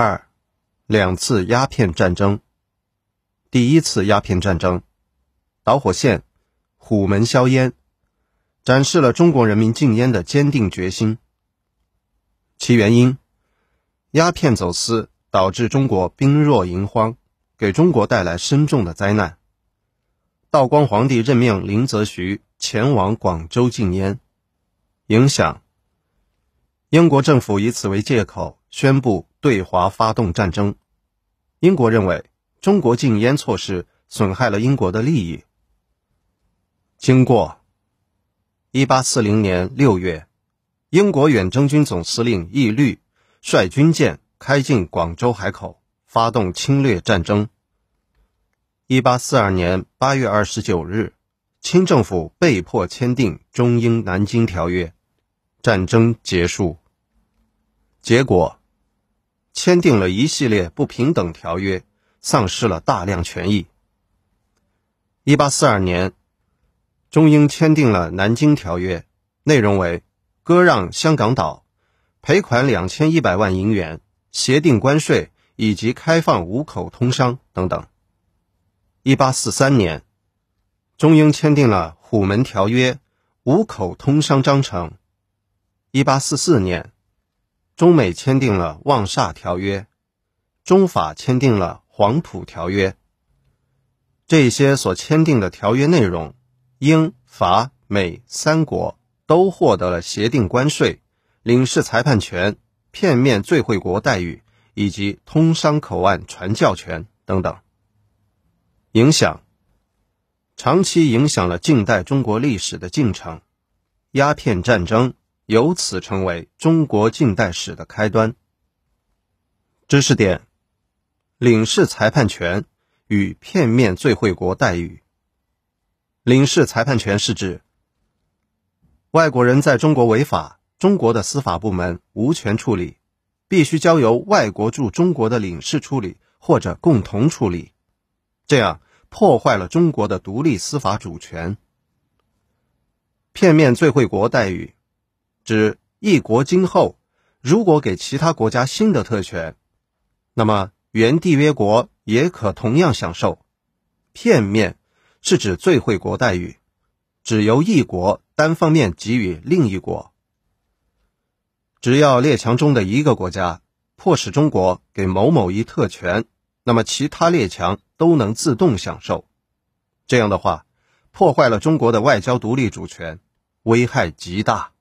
二，两次鸦片战争。第一次鸦片战争，导火线，虎门销烟，展示了中国人民禁烟的坚定决心。其原因，鸦片走私导致中国兵弱营荒，给中国带来深重的灾难。道光皇帝任命林则徐前往广州禁烟，影响。英国政府以此为借口，宣布对华发动战争。英国认为中国禁烟措施损害了英国的利益。经过。一八四零年六月，英国远征军总司令义律率军舰开进广州海口，发动侵略战争。一八四二年八月二十九日，清政府被迫签订中英南京条约，战争结束。结果，签订了一系列不平等条约，丧失了大量权益。一八四二年，中英签订了南京条约，内容为割让香港岛，赔款两千一百万银元，协定关税以及开放五口通商等等。一八四三年，中英签订了《虎门条约》《五口通商章程》。一八四四年，中美签订了《望厦条约》，中法签订了《黄埔条约》。这些所签订的条约内容，英法美三国都获得了协定关税、领事裁判权、片面最惠国待遇以及通商口岸传教权等等。影响长期影响了近代中国历史的进程，鸦片战争由此成为中国近代史的开端。知识点：领事裁判权与片面最惠国待遇。领事裁判权是指外国人在中国违法，中国的司法部门无权处理，必须交由外国驻中国的领事处理或者共同处理。这样破坏了中国的独立司法主权。片面最惠国待遇，指一国今后如果给其他国家新的特权，那么原缔约国也可同样享受。片面是指最惠国待遇，只由一国单方面给予另一国。只要列强中的一个国家迫使中国给某某一特权。那么，其他列强都能自动享受。这样的话，破坏了中国的外交独立主权，危害极大。